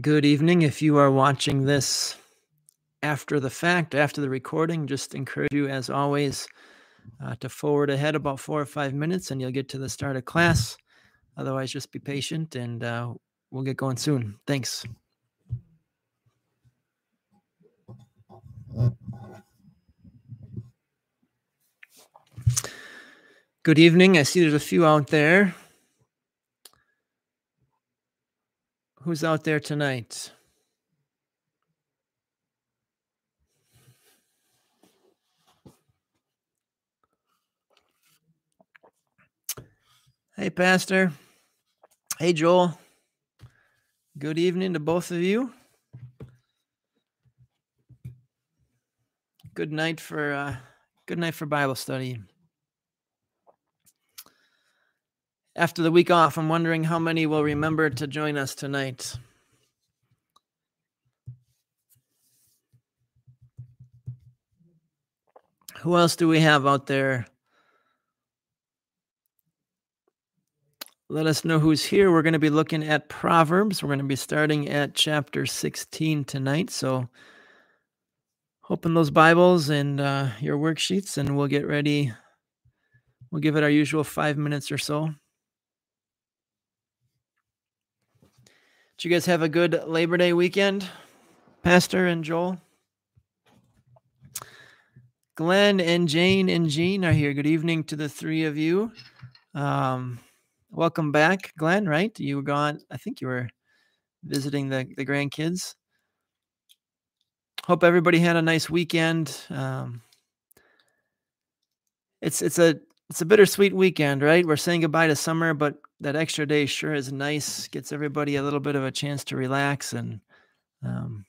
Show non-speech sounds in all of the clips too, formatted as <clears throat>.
Good evening. If you are watching this after the fact, after the recording, just encourage you, as always, uh, to forward ahead about four or five minutes and you'll get to the start of class. Otherwise, just be patient and uh, we'll get going soon. Thanks. Good evening. I see there's a few out there. Who's out there tonight? Hey, Pastor. Hey, Joel. Good evening to both of you. Good night for uh, good night for Bible study. After the week off, I'm wondering how many will remember to join us tonight. Who else do we have out there? Let us know who's here. We're going to be looking at Proverbs. We're going to be starting at chapter 16 tonight. So, open those Bibles and uh, your worksheets, and we'll get ready. We'll give it our usual five minutes or so. Did you guys have a good Labor Day weekend, Pastor and Joel? Glenn and Jane and Jean are here. Good evening to the three of you. Um, welcome back, Glenn. Right? You were gone. I think you were visiting the the grandkids. Hope everybody had a nice weekend. Um, it's it's a it's a bittersweet weekend, right? We're saying goodbye to summer, but that extra day sure is nice. Gets everybody a little bit of a chance to relax, and um,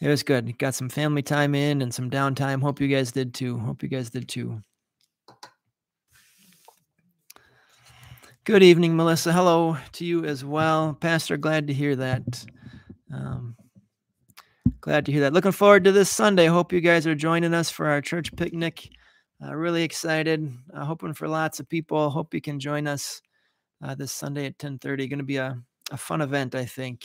it was good. Got some family time in and some downtime. Hope you guys did too. Hope you guys did too. Good evening, Melissa. Hello to you as well, Pastor. Glad to hear that. Um, glad to hear that. Looking forward to this Sunday. Hope you guys are joining us for our church picnic. Uh, really excited. Uh, hoping for lots of people. Hope you can join us uh, this Sunday at 10:30. Going to be a, a fun event, I think.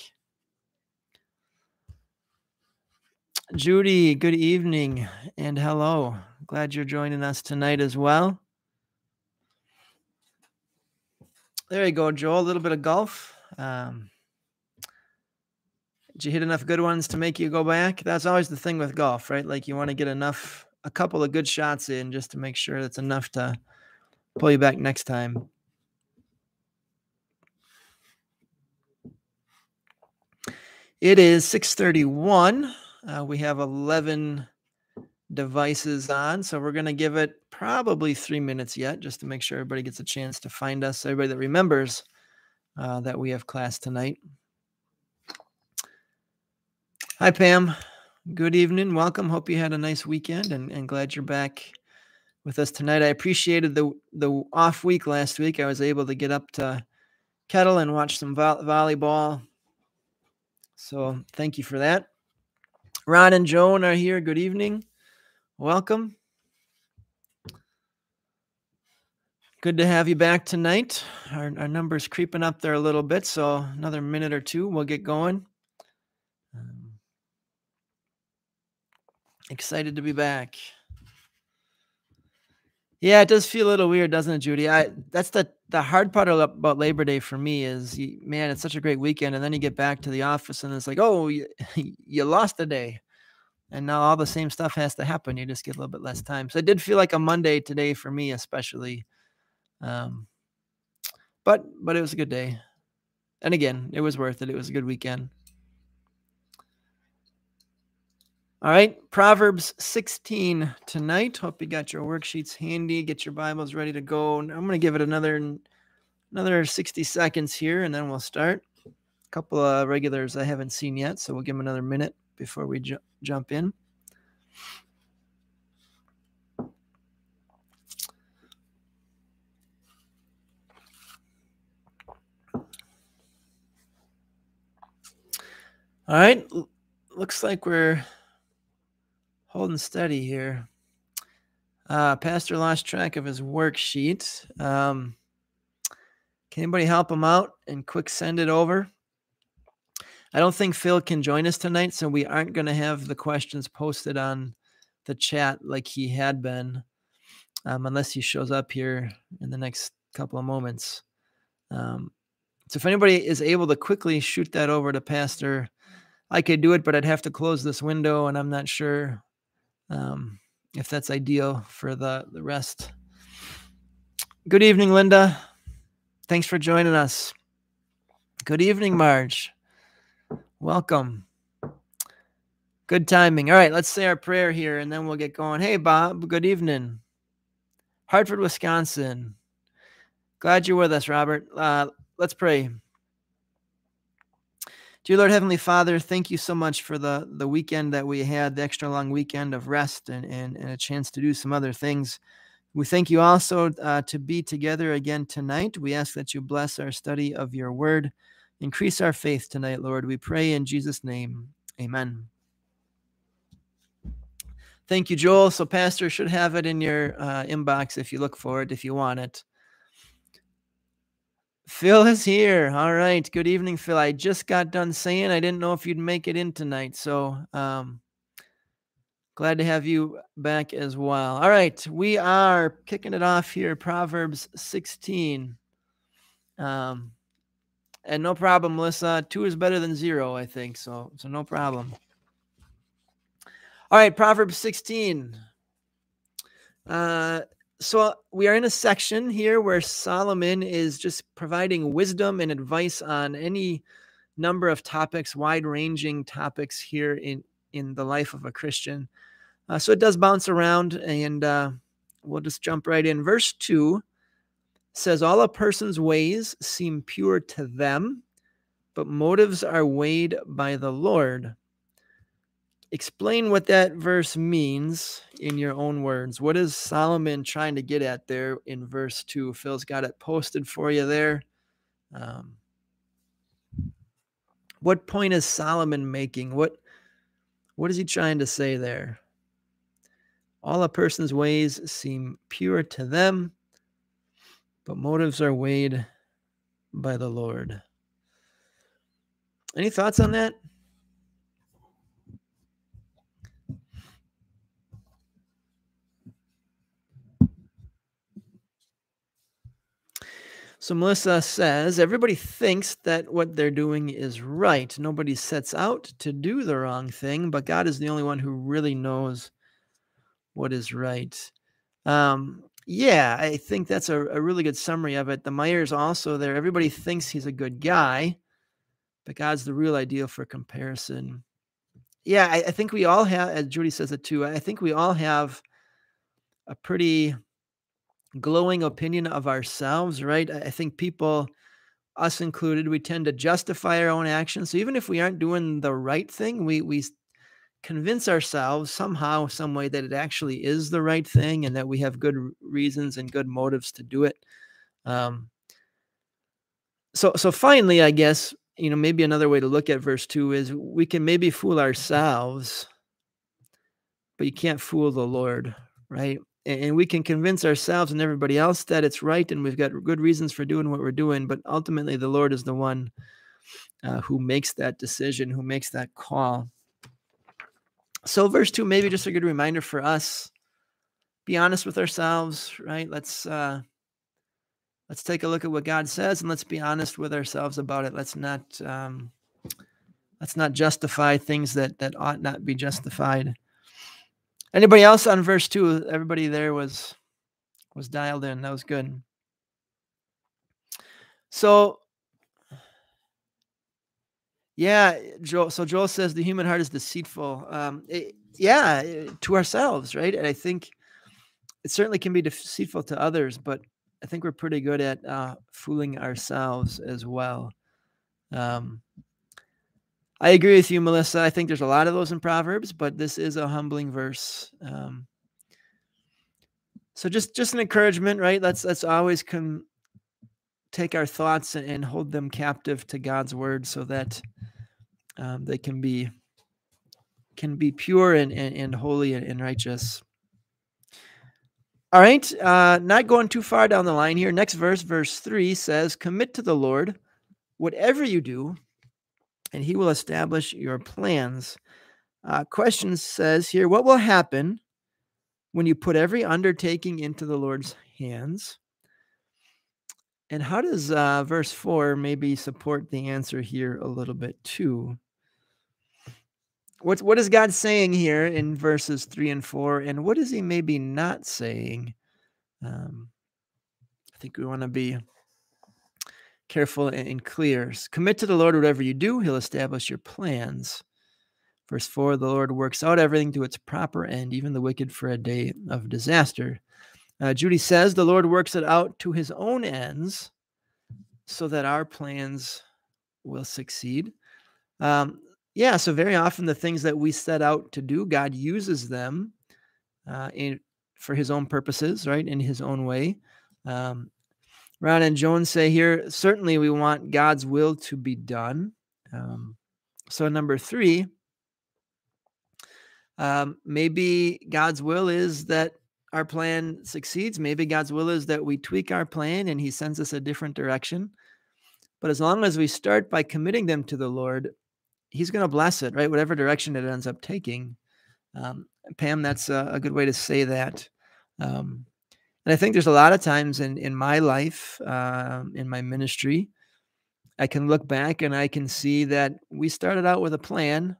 Judy, good evening and hello. Glad you're joining us tonight as well. There you go, Joel. A little bit of golf. Um, did you hit enough good ones to make you go back? That's always the thing with golf, right? Like you want to get enough a couple of good shots in just to make sure that's enough to pull you back next time. It is 631. Uh, we have 11 devices on, so we're going to give it probably three minutes yet just to make sure everybody gets a chance to find us. Everybody that remembers uh, that we have class tonight. Hi, Pam. Good evening. Welcome. Hope you had a nice weekend and, and glad you're back with us tonight. I appreciated the the off week last week. I was able to get up to Kettle and watch some vo- volleyball. So thank you for that. Ron and Joan are here. Good evening. Welcome. Good to have you back tonight. Our, our numbers creeping up there a little bit, so another minute or two, we'll get going. Excited to be back. Yeah, it does feel a little weird, doesn't it, Judy? I that's the the hard part about Labor Day for me is, you, man, it's such a great weekend, and then you get back to the office and it's like, oh, you, <laughs> you lost a day, and now all the same stuff has to happen. You just get a little bit less time. So it did feel like a Monday today for me, especially. Um, but but it was a good day, and again, it was worth it. It was a good weekend. All right, Proverbs 16 tonight. Hope you got your worksheets handy. Get your Bibles ready to go. I'm going to give it another another 60 seconds here, and then we'll start. A couple of regulars I haven't seen yet, so we'll give them another minute before we ju- jump in. All right, looks like we're holding steady here. Uh, Pastor lost track of his worksheet. Um, can anybody help him out and quick send it over? I don't think Phil can join us tonight, so we aren't going to have the questions posted on the chat like he had been, um, unless he shows up here in the next couple of moments. Um, so if anybody is able to quickly shoot that over to Pastor, I could do it, but I'd have to close this window, and I'm not sure um, if that's ideal for the the rest. Good evening, Linda. Thanks for joining us. Good evening, Marge. Welcome. Good timing. All right, let's say our prayer here and then we'll get going. Hey, Bob. Good evening. Hartford, Wisconsin. Glad you're with us, Robert. Uh, let's pray. Dear Lord Heavenly Father, thank you so much for the, the weekend that we had, the extra long weekend of rest and, and, and a chance to do some other things. We thank you also uh, to be together again tonight. We ask that you bless our study of your word. Increase our faith tonight, Lord. We pray in Jesus' name. Amen. Thank you, Joel. So, Pastor should have it in your uh, inbox if you look for it, if you want it. Phil is here. All right. Good evening, Phil. I just got done saying I didn't know if you'd make it in tonight. So, um, glad to have you back as well. All right. We are kicking it off here. Proverbs 16. Um, and no problem, Melissa. Two is better than zero, I think. So, so no problem. All right, Proverbs 16. Uh, so we are in a section here where Solomon is just providing wisdom and advice on any number of topics, wide-ranging topics here in in the life of a Christian. Uh, so it does bounce around, and uh, we'll just jump right in. Verse two says, "All a person's ways seem pure to them, but motives are weighed by the Lord." Explain what that verse means in your own words. What is Solomon trying to get at there in verse 2? Phil's got it posted for you there. Um, what point is Solomon making? What what is he trying to say there? All a person's ways seem pure to them, but motives are weighed by the Lord. Any thoughts on that? So Melissa says everybody thinks that what they're doing is right. Nobody sets out to do the wrong thing, but God is the only one who really knows what is right. Um, yeah, I think that's a, a really good summary of it. The Myers also there. Everybody thinks he's a good guy, but God's the real ideal for comparison. Yeah, I, I think we all have, as Judy says it too. I think we all have a pretty glowing opinion of ourselves, right? I think people, us included, we tend to justify our own actions. So even if we aren't doing the right thing, we we convince ourselves somehow, some way that it actually is the right thing and that we have good reasons and good motives to do it. Um, so so finally, I guess you know maybe another way to look at verse two is we can maybe fool ourselves, but you can't fool the Lord, right? And we can convince ourselves and everybody else that it's right and we've got good reasons for doing what we're doing but ultimately the lord is the one uh, who makes that decision who makes that call. So verse 2 maybe just a good reminder for us. Be honest with ourselves right? Let's uh let's take a look at what god says and let's be honest with ourselves about it. Let's not um let's not justify things that that ought not be justified Anybody else on verse two? Everybody there was was dialed in. That was good. So yeah, Joel. So Joel says the human heart is deceitful. Um, it, yeah, to ourselves, right? And I think it certainly can be deceitful to others, but I think we're pretty good at uh, fooling ourselves as well. Um, I agree with you, Melissa. I think there's a lot of those in Proverbs, but this is a humbling verse. Um, so just just an encouragement, right? Let's let's always come take our thoughts and, hold them captive to God's word, so that um, they can be can be pure and and, and holy and, and righteous. All right, uh, not going too far down the line here. Next verse, verse three says, "Commit to the Lord whatever you do." And he will establish your plans. Uh, question says here, what will happen when you put every undertaking into the Lord's hands? And how does uh, verse 4 maybe support the answer here a little bit too? What's, what is God saying here in verses 3 and 4? And what is he maybe not saying? Um, I think we want to be careful and clear. Commit to the Lord whatever you do, he'll establish your plans. Verse 4 The Lord works out everything to its proper end, even the wicked for a day of disaster. Uh, Judy says the Lord works it out to his own ends so that our plans will succeed. Um, yeah, so very often the things that we set out to do, God uses them uh, in, for his own purposes, right, in his own way. Um, Ron and Joan's say here, certainly we want God's will to be done. Um, so, number three, um, maybe God's will is that our plan succeeds. Maybe God's will is that we tweak our plan and He sends us a different direction. But as long as we start by committing them to the Lord, He's going to bless it, right? Whatever direction it ends up taking. Um, Pam, that's a, a, good way to say that. Um, and I think there's a lot of times in in my life, uh, in my ministry, I can look back and I can see that we started out with a plan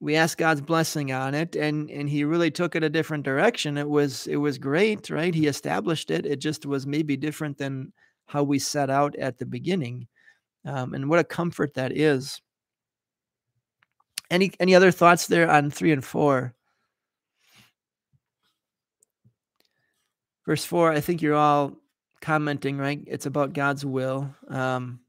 we asked God's blessing on it and and he really took it a different direction. It was it was great, right? He established it. It just was maybe different than how we set out at the beginning. Um, and what a comfort that is. Any any other thoughts there on 3 and 4? Verse 4, I think you're all commenting, right? It's about God's will. Um,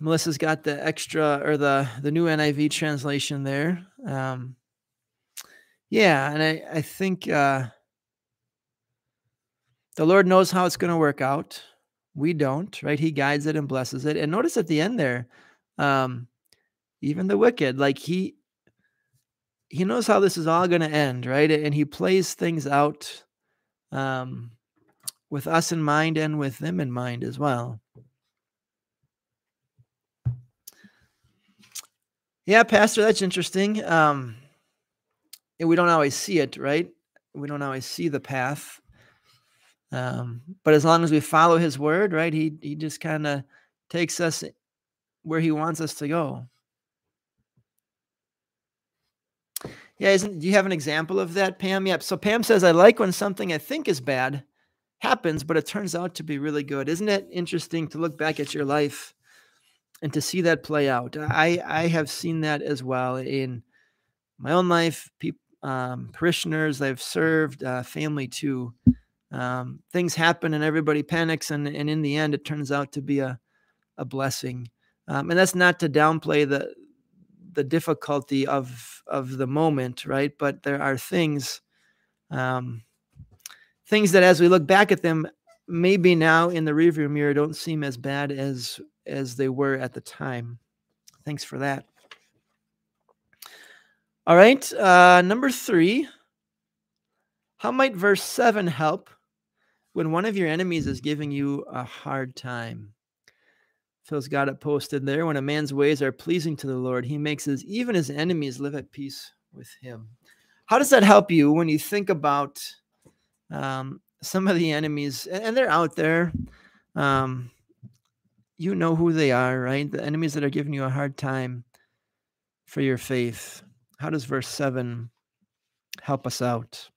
Melissa's got the extra or the the new NIV translation there. Um, yeah, and I I think uh, the Lord knows how it's going to work out. We don't, right? He guides it and blesses it. And notice at the end there, um, even the wicked, like he he knows how this is all going to end, right? And he plays things out um, with us in mind and with them in mind as well. Yeah, Pastor, that's interesting. Um, we don't always see it, right? We don't always see the path. Um, but as long as we follow his word, right, he he just kind of takes us where he wants us to go. Yeah, isn't do you have an example of that, Pam? Yep. So Pam says, I like when something I think is bad happens, but it turns out to be really good. Isn't it interesting to look back at your life and to see that play out. I I have seen that as well in my own life, people, um, parishioners I've served, uh, family too. Um, things happen and everybody panics, and and in the end, it turns out to be a a blessing. Um, and that's not to downplay the the difficulty of of the moment, right? But there are things, um, things that as we look back at them, maybe now in the rearview mirror don't seem as bad as as they were at the time. Thanks for that. All right, uh, number three. How might verse 7 help when one of your enemies is giving you a hard time? Phil's got it posted there. When a man's ways are pleasing to the Lord, he makes his even his enemies live at peace with him. How does that help you when you think about um, some of the enemies, and they're out there? Um, you know who they are, right? The enemies that are giving you a hard time for your faith. How does verse 7 help us out?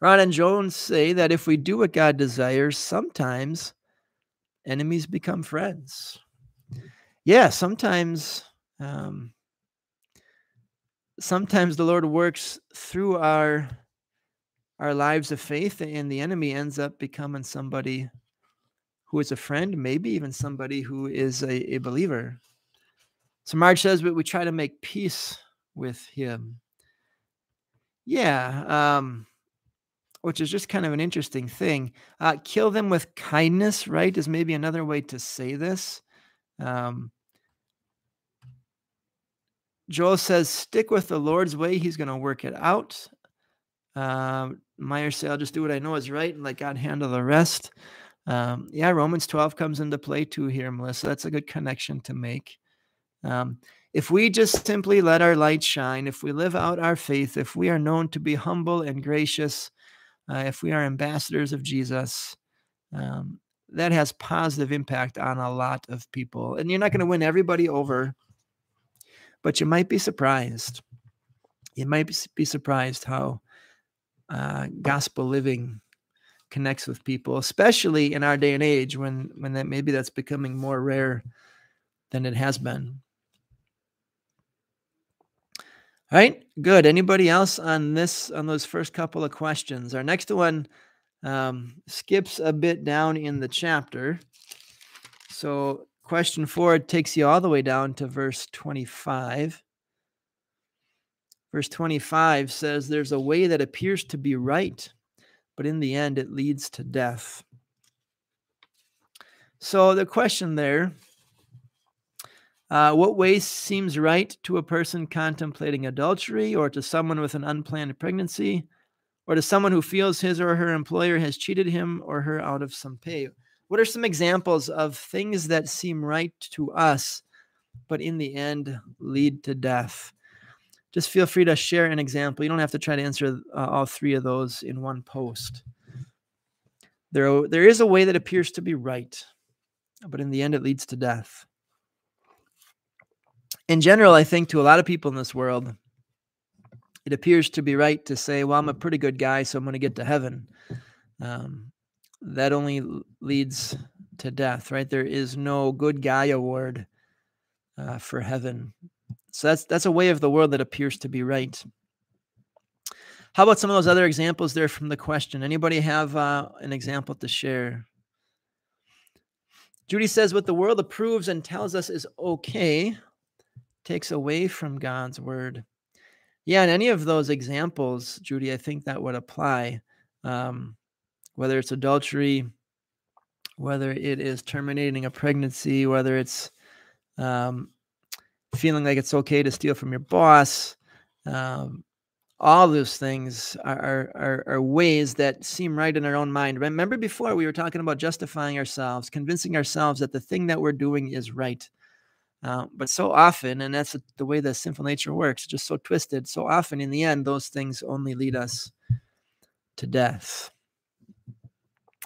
Ron and Joan's say that if we do what God desires, sometimes enemies become friends. Yeah, sometimes um, sometimes the Lord works through our our lives of faith and the enemy ends up becoming somebody who is a friend, maybe even somebody who is a, a believer. So Marge says, but we try to make peace with him. Yeah, um, which is just kind of an interesting thing. Uh, kill them with kindness, right? Is maybe another way to say this. Um, Joel says, stick with the Lord's way. He's going to work it out. Uh, Meyer say, I'll just do what I know is right and let God handle the rest. Um, yeah, Romans 12 comes into play too here, Melissa. That's a good connection to make. Um, if we just simply let our light shine, if we live out our faith, if we are known to be humble and gracious, uh, if we are ambassadors of Jesus, um, that has positive impact on a lot of people. And you're not going to win everybody over, but you might be surprised. You might be surprised how uh, gospel living connects with people, especially in our day and age when when that maybe that's becoming more rare than it has been. All right, good. Anybody else on this on those first couple of questions? Our next one um, skips a bit down in the chapter. So question four takes you all the way down to verse 25. Verse 25 says, There's a way that appears to be right, but in the end it leads to death. So the question there uh, what way seems right to a person contemplating adultery or to someone with an unplanned pregnancy or to someone who feels his or her employer has cheated him or her out of some pay? What are some examples of things that seem right to us, but in the end lead to death? just feel free to share an example. You don't have to try to answer uh, all three of those in one post. There, there is a way that appears to be right, but in the end, it leads to death. In general, I think to a lot of people in this world, it appears to be right to say, Well, I'm a pretty good guy, so I'm going to get to heaven. Um, that only leads to death, right? There is no good guy award uh, for heaven. So that's that's a way of the world that appears to be right. How about some of those other examples there from the question? Anybody have uh, an example to share? Judy says, What the world approves and tells us is okay takes away from God's word. Yeah, and any of those examples, Judy, I think that would apply. Um, whether it's adultery, whether it is terminating a pregnancy, whether it's um, feeling like it's okay to steal from your boss. Um, all those things are, are, are ways that seem right in our own mind. Remember before we were talking about justifying ourselves, convincing ourselves that the thing that we're doing is right. Uh, but so often, and that's the way the sinful nature works, just so twisted. So often, in the end, those things only lead us to death.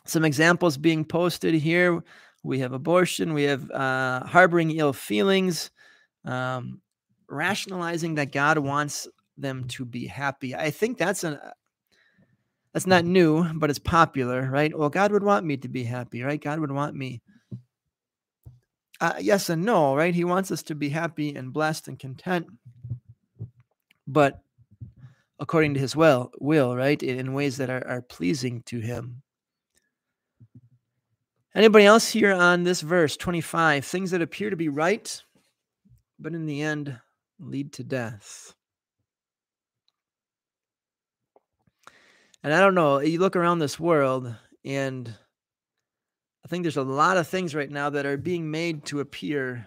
Some examples being posted here: we have abortion, we have uh, harboring ill feelings, um, rationalizing that God wants them to be happy. I think that's a that's not new, but it's popular, right? Well, God would want me to be happy, right? God would want me. Uh, yes and no, right? He wants us to be happy and blessed and content, but according to His will, will right, in ways that are, are pleasing to Him. Anybody else here on this verse 25? Things that appear to be right, but in the end lead to death. And I don't know, you look around this world, and I think there's a lot of things right now that are being made to appear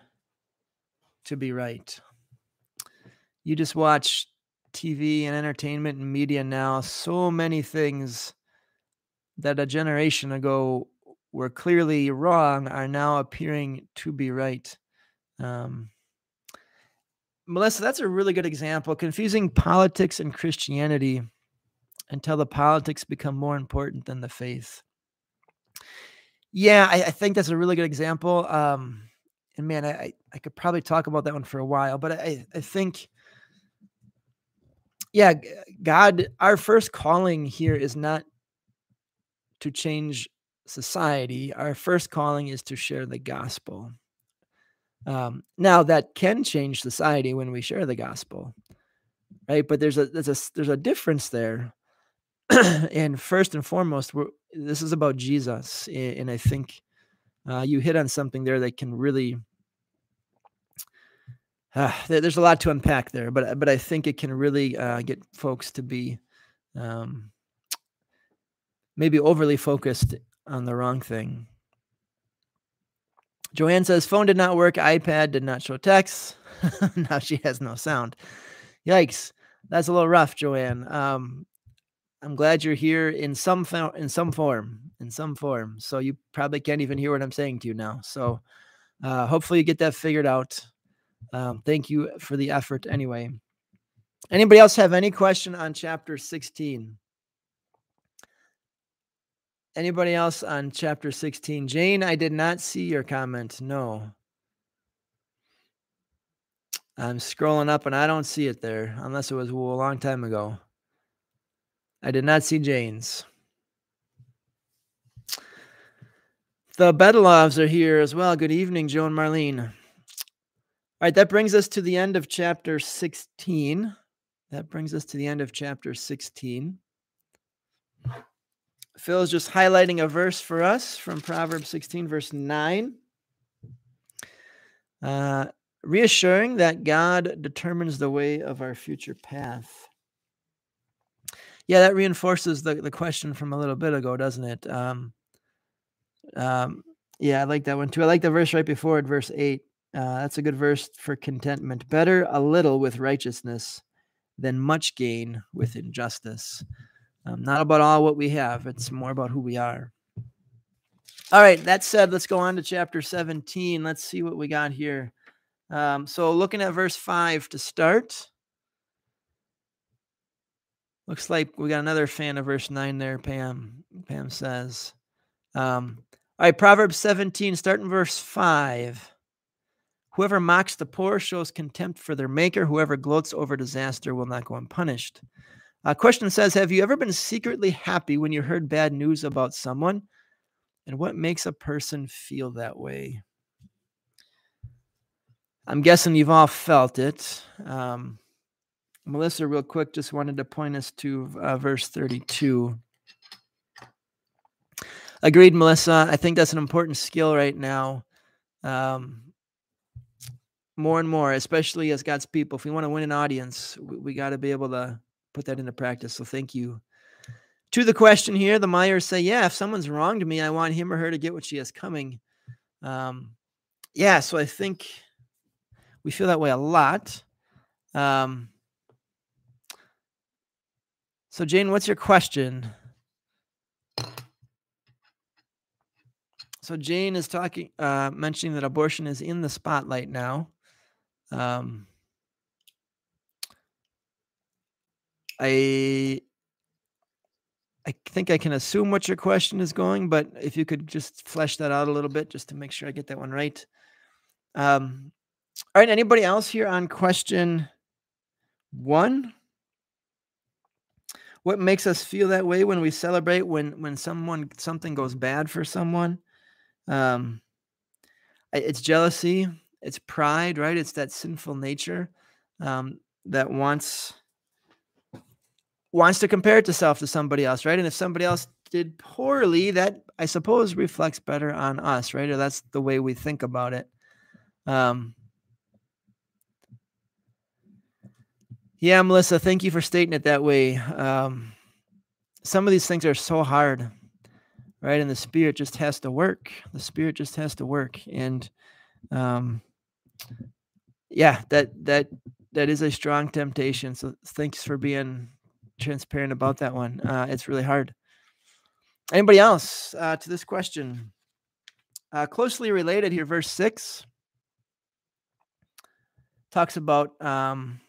to be right. You just watch TV and entertainment and media now, so many things that a generation ago were clearly wrong are now appearing to be right. Um, Melissa, that's a really good example. Confusing politics and Christianity until the politics become more important than the faith. Yeah, I, I think that's a really good example. Um, and man, I, I could probably talk about that one for a while, but I, I think, yeah, God, our first calling here is not to change society. Our first calling is to share the gospel. Um, now that can change society when we share the gospel, right? But there's a there's a there's a difference there. <clears throat> and first and foremost, this is about Jesus, and I think uh, you hit on something there that can really. <sighs> Uh, there's a lot to unpack there, but but I think it can really uh, get folks to be um, maybe overly focused on the wrong thing. Joanne says phone did not work, iPad did not show text. <laughs> now she has no sound. Yikes. That's a little rough, Joanne. Um, I'm glad you're here in some fo- in some form, in some form. So you probably can't even hear what I'm saying to you now. So uh, hopefully you get that figured out. Um, thank you for the effort anyway. Anybody else have any question on chapter 16? Anybody else on chapter 16? Jane, I did not see your comment. No. I'm scrolling up and I don't see it there unless it was a long time ago. I did not see Jane's. The Bedelovs are here as well. Good evening, Joe and Marlene. All right, that brings us to the end of chapter 16. That brings us to the end of chapter 16. Phil is just highlighting a verse for us from Proverbs 16, verse 9. Uh, reassuring that God determines the way of our future path. Yeah, that reinforces the, the question from a little bit ago, doesn't it? Um, um, yeah, I like that one too. I like the verse right before it, verse 8. Uh, that's a good verse for contentment. Better a little with righteousness than much gain with injustice. Um, not about all what we have, it's more about who we are. All right, that said, let's go on to chapter 17. Let's see what we got here. Um, so, looking at verse 5 to start. Looks like we got another fan of verse 9 there, Pam. Pam says. Um, all right, Proverbs 17, starting verse 5. Whoever mocks the poor shows contempt for their maker. Whoever gloats over disaster will not go unpunished. A question says Have you ever been secretly happy when you heard bad news about someone? And what makes a person feel that way? I'm guessing you've all felt it. Um, Melissa, real quick, just wanted to point us to uh, verse 32. Agreed, Melissa. I think that's an important skill right now. Um, more and more, especially as God's people, if we want to win an audience, we, we got to be able to put that into practice. So thank you. To the question here, the Myers say, yeah, if someone's wronged me, I want him or her to get what she has coming. Um, yeah, so I think we feel that way a lot. Um, so Jane, what's your question? So Jane is talking, uh, mentioning that abortion is in the spotlight now. Um, I I think I can assume what your question is going, but if you could just flesh that out a little bit, just to make sure I get that one right. Um, all right. Anybody else here on question one? What makes us feel that way when we celebrate when when someone something goes bad for someone? Um, it's jealousy. It's pride, right? It's that sinful nature um, that wants wants to compare itself to somebody else, right? And if somebody else did poorly, that I suppose reflects better on us, right? Or that's the way we think about it. Um, yeah, Melissa, thank you for stating it that way. Um, some of these things are so hard, right? And the spirit just has to work. The spirit just has to work, and um, yeah, that that that is a strong temptation. So thanks for being transparent about that one. Uh, it's really hard. Anybody else uh, to this question? Uh, closely related here, verse six talks about um,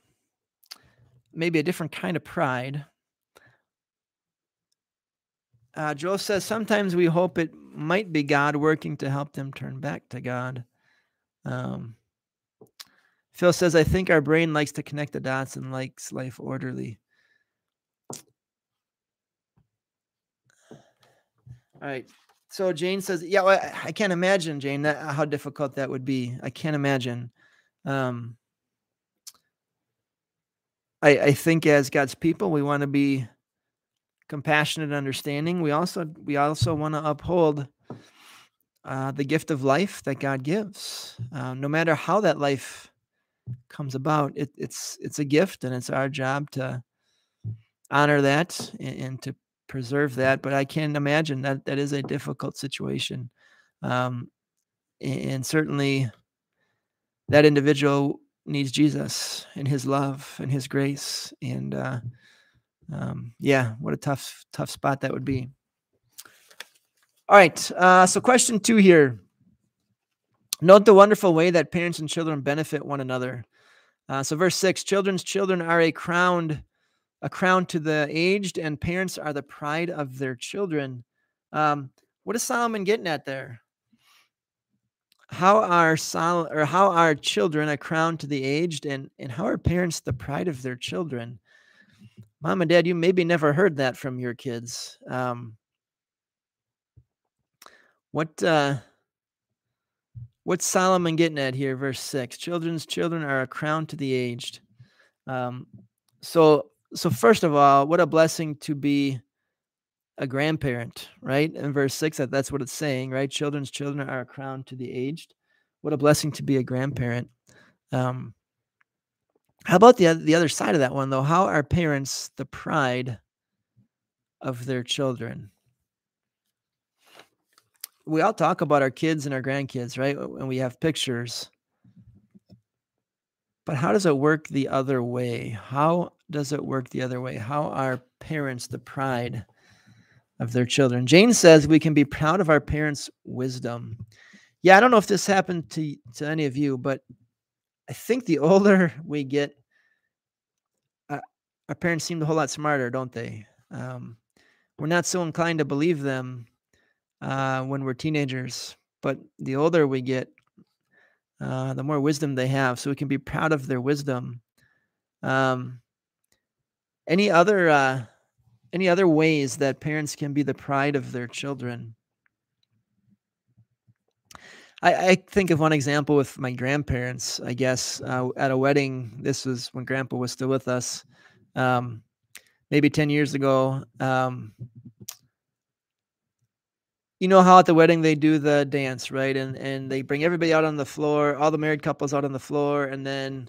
maybe a different kind of pride. Uh, Joel says sometimes we hope it might be God working to help them turn back to God. Um, Phil says, I think our brain likes to connect the dots and likes life orderly. All right. So Jane says, "Yeah, well, I can't imagine, Jane, that how difficult that would be. I can't imagine." Um, I, I think as God's people, we want to be compassionate and understanding. We also we also want to uphold uh, the gift of life that God gives, uh, no matter how that life comes about. It, it's it's a gift, and it's our job to honor that and, and to preserve that. But I can imagine that that is a difficult situation, um, and certainly that individual needs Jesus and His love and His grace, and uh, Um, yeah, what a tough, tough spot that would be. All right. Uh, so, question two here. Note the wonderful way that parents and children benefit one another. Uh, so, verse six: Children's children are a crowned, a crown to the aged, and parents are the pride of their children. Um, what is Solomon getting at there? How are Sol- or how are children a crown to the aged, and and how are parents the pride of their children? Mom and Dad, you maybe never heard that from your kids. Um, what uh, what's Solomon getting at here? Verse six: Children's children are a crown to the aged. Um, so so first of all, what a blessing to be a grandparent, right? In verse six, that, that's what it's saying, right? Children's children are a crown to the aged. What a blessing to be a grandparent. Um, how about the the other side of that one though? How are parents the pride of their children? We all talk about our kids and our grandkids, right? And we have pictures. But how does it work the other way? How does it work the other way? How are parents the pride of their children? Jane says we can be proud of our parents' wisdom. Yeah, I don't know if this happened to to any of you, but I think the older <laughs> we get, uh, our parents seem a whole lot smarter, don't they? Um, we're not so inclined to believe them uh, when we're teenagers, but the older we get, uh, the more wisdom they have. So we can be proud of their wisdom. Um, any other uh, any other ways that parents can be the pride of their children? I, I think of one example with my grandparents. I guess uh, at a wedding, this was when Grandpa was still with us, um, maybe ten years ago. Um, you know how at the wedding they do the dance, right? And and they bring everybody out on the floor, all the married couples out on the floor, and then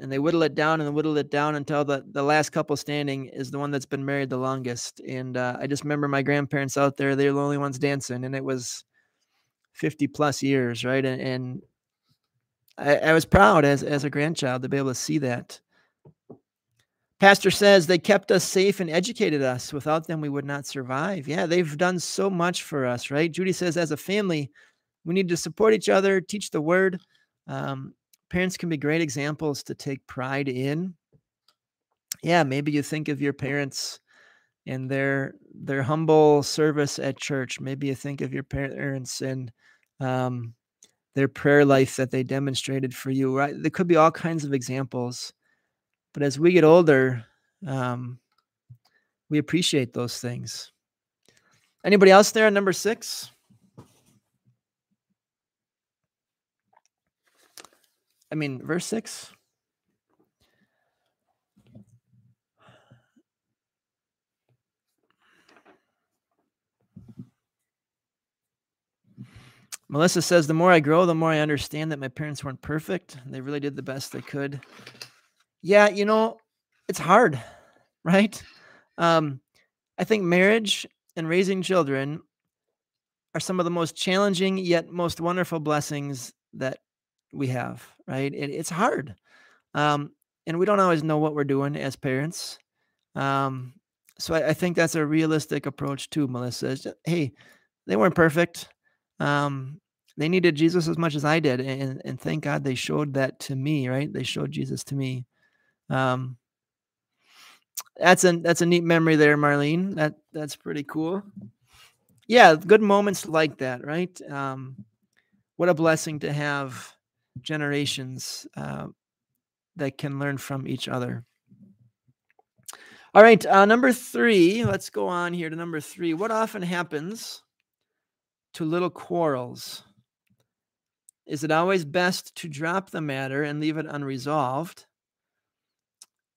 and they whittle it down and whittle it down until the, the last couple standing is the one that's been married the longest. And uh, I just remember my grandparents out there; they were the only ones dancing, and it was 50 plus years, right? And, and I, I was proud as, as a grandchild to be able to see that. Pastor says they kept us safe and educated us. Without them, we would not survive. Yeah, they've done so much for us, right? Judy says, as a family, we need to support each other, teach the word. Um, parents can be great examples to take pride in. Yeah, maybe you think of your parents and their their humble service at church. Maybe you think of your parents and um, their prayer life that they demonstrated for you. Right? There could be all kinds of examples, but as we get older, um, we appreciate those things. Anybody else there? On number six. I mean, verse six. Melissa says, The more I grow, the more I understand that my parents weren't perfect. They really did the best they could. Yeah, you know, it's hard, <laughs> right? Um, I think marriage and raising children are some of the most challenging yet most wonderful blessings that we have, right? It, it's hard. Um, and we don't always know what we're doing as parents. Um, so I, I, think that's a realistic approach too, Melissa. Just, hey, they weren't perfect. Um, they needed Jesus as much as I did, and and thank God they showed that to me. Right? They showed Jesus to me. Um, that's a that's a neat memory there, Marlene. That that's pretty cool. Yeah, good moments like that, right? Um, what a blessing to have generations uh, that can learn from each other. All right, uh, number three. Let's go on here to number three. What often happens to little quarrels? Is it always best to drop the matter and leave it unresolved?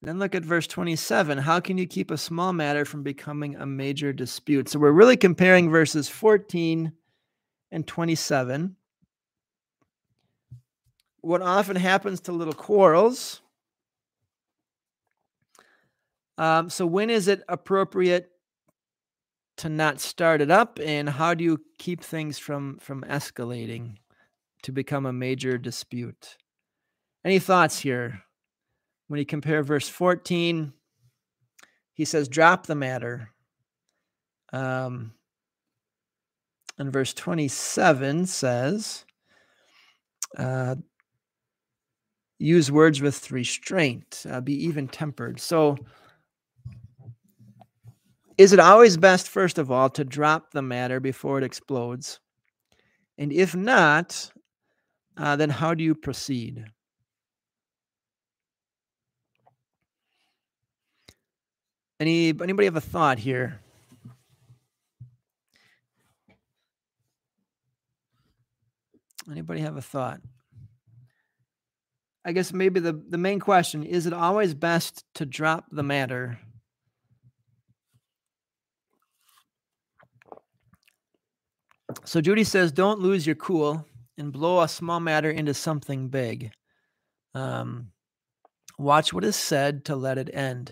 Then look at verse 27. How can you keep a small matter from becoming a major dispute? So we're really comparing verses 14 and 27. What often happens to little quarrels? Um, so, when is it appropriate to not start it up and how do you keep things from from escalating to become a major dispute any thoughts here when you compare verse 14 he says, drop the matter. Um, and verse 27 says, uh, use words with restraint, uh, be even tempered. So, is it always best, first of all, to drop the matter before it explodes? And if not, uh, then how do you proceed? Any anybody have a thought here? Anybody have a thought? I guess maybe the, the main question is it always best to drop the matter? So Judy says, don't lose your cool and blow a small matter into something big. Um, watch what is said to let it end.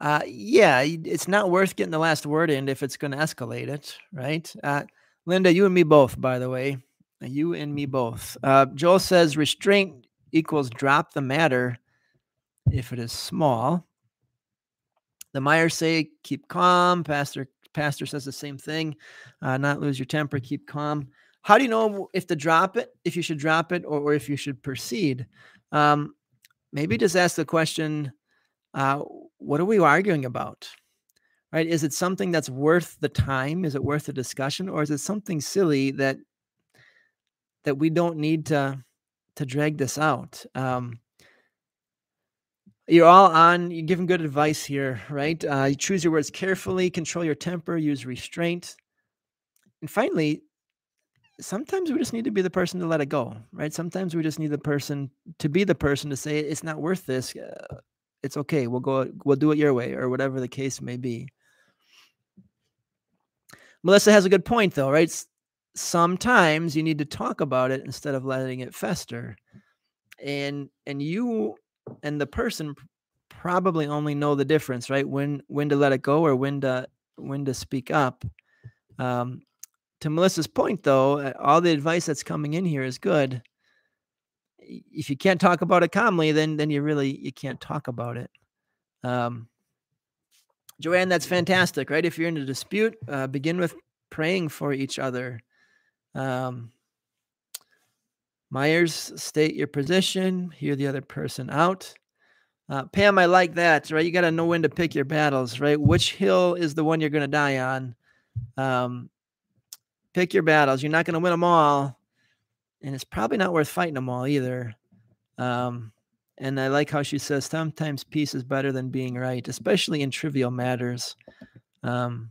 Uh, yeah, it's not worth getting the last word in if it's going to escalate it, right? Uh, Linda, you and me both, by the way. You and me both. Uh, Joel says restraint equals drop the matter if it is small. The Myers say keep calm. Pastor Pastor says the same thing. Uh, not lose your temper, keep calm. How do you know if to drop it, if you should drop it, or, or if you should proceed? Um, maybe just ask the question uh, what are we arguing about? Right? Is it something that's worth the time? Is it worth the discussion, or is it something silly that that we don't need to to drag this out? Um, you're all on. You're giving good advice here, right? Uh, you choose your words carefully, control your temper, use restraint, and finally, sometimes we just need to be the person to let it go, right? Sometimes we just need the person to be the person to say it's not worth this. Uh, it's okay. We'll go. We'll do it your way, or whatever the case may be. Melissa has a good point, though, right? Sometimes you need to talk about it instead of letting it fester, and and you and the person probably only know the difference, right? When when to let it go or when to when to speak up. Um, to Melissa's point, though, uh, all the advice that's coming in here is good if you can't talk about it calmly, then then you really you can't talk about it. Um, Joanne, that's fantastic, right? If you're in a dispute, uh, begin with praying for each other. Um, Myers, state your position, hear the other person out. Uh, Pam, I like that, right? You got to know when to pick your battles, right? Which hill is the one you're going to die on? Um, pick your battles. You're not going to win them all, and it's probably not worth fighting them all either. Um, and I like how she says sometimes peace is better than being right, especially in trivial matters. Um,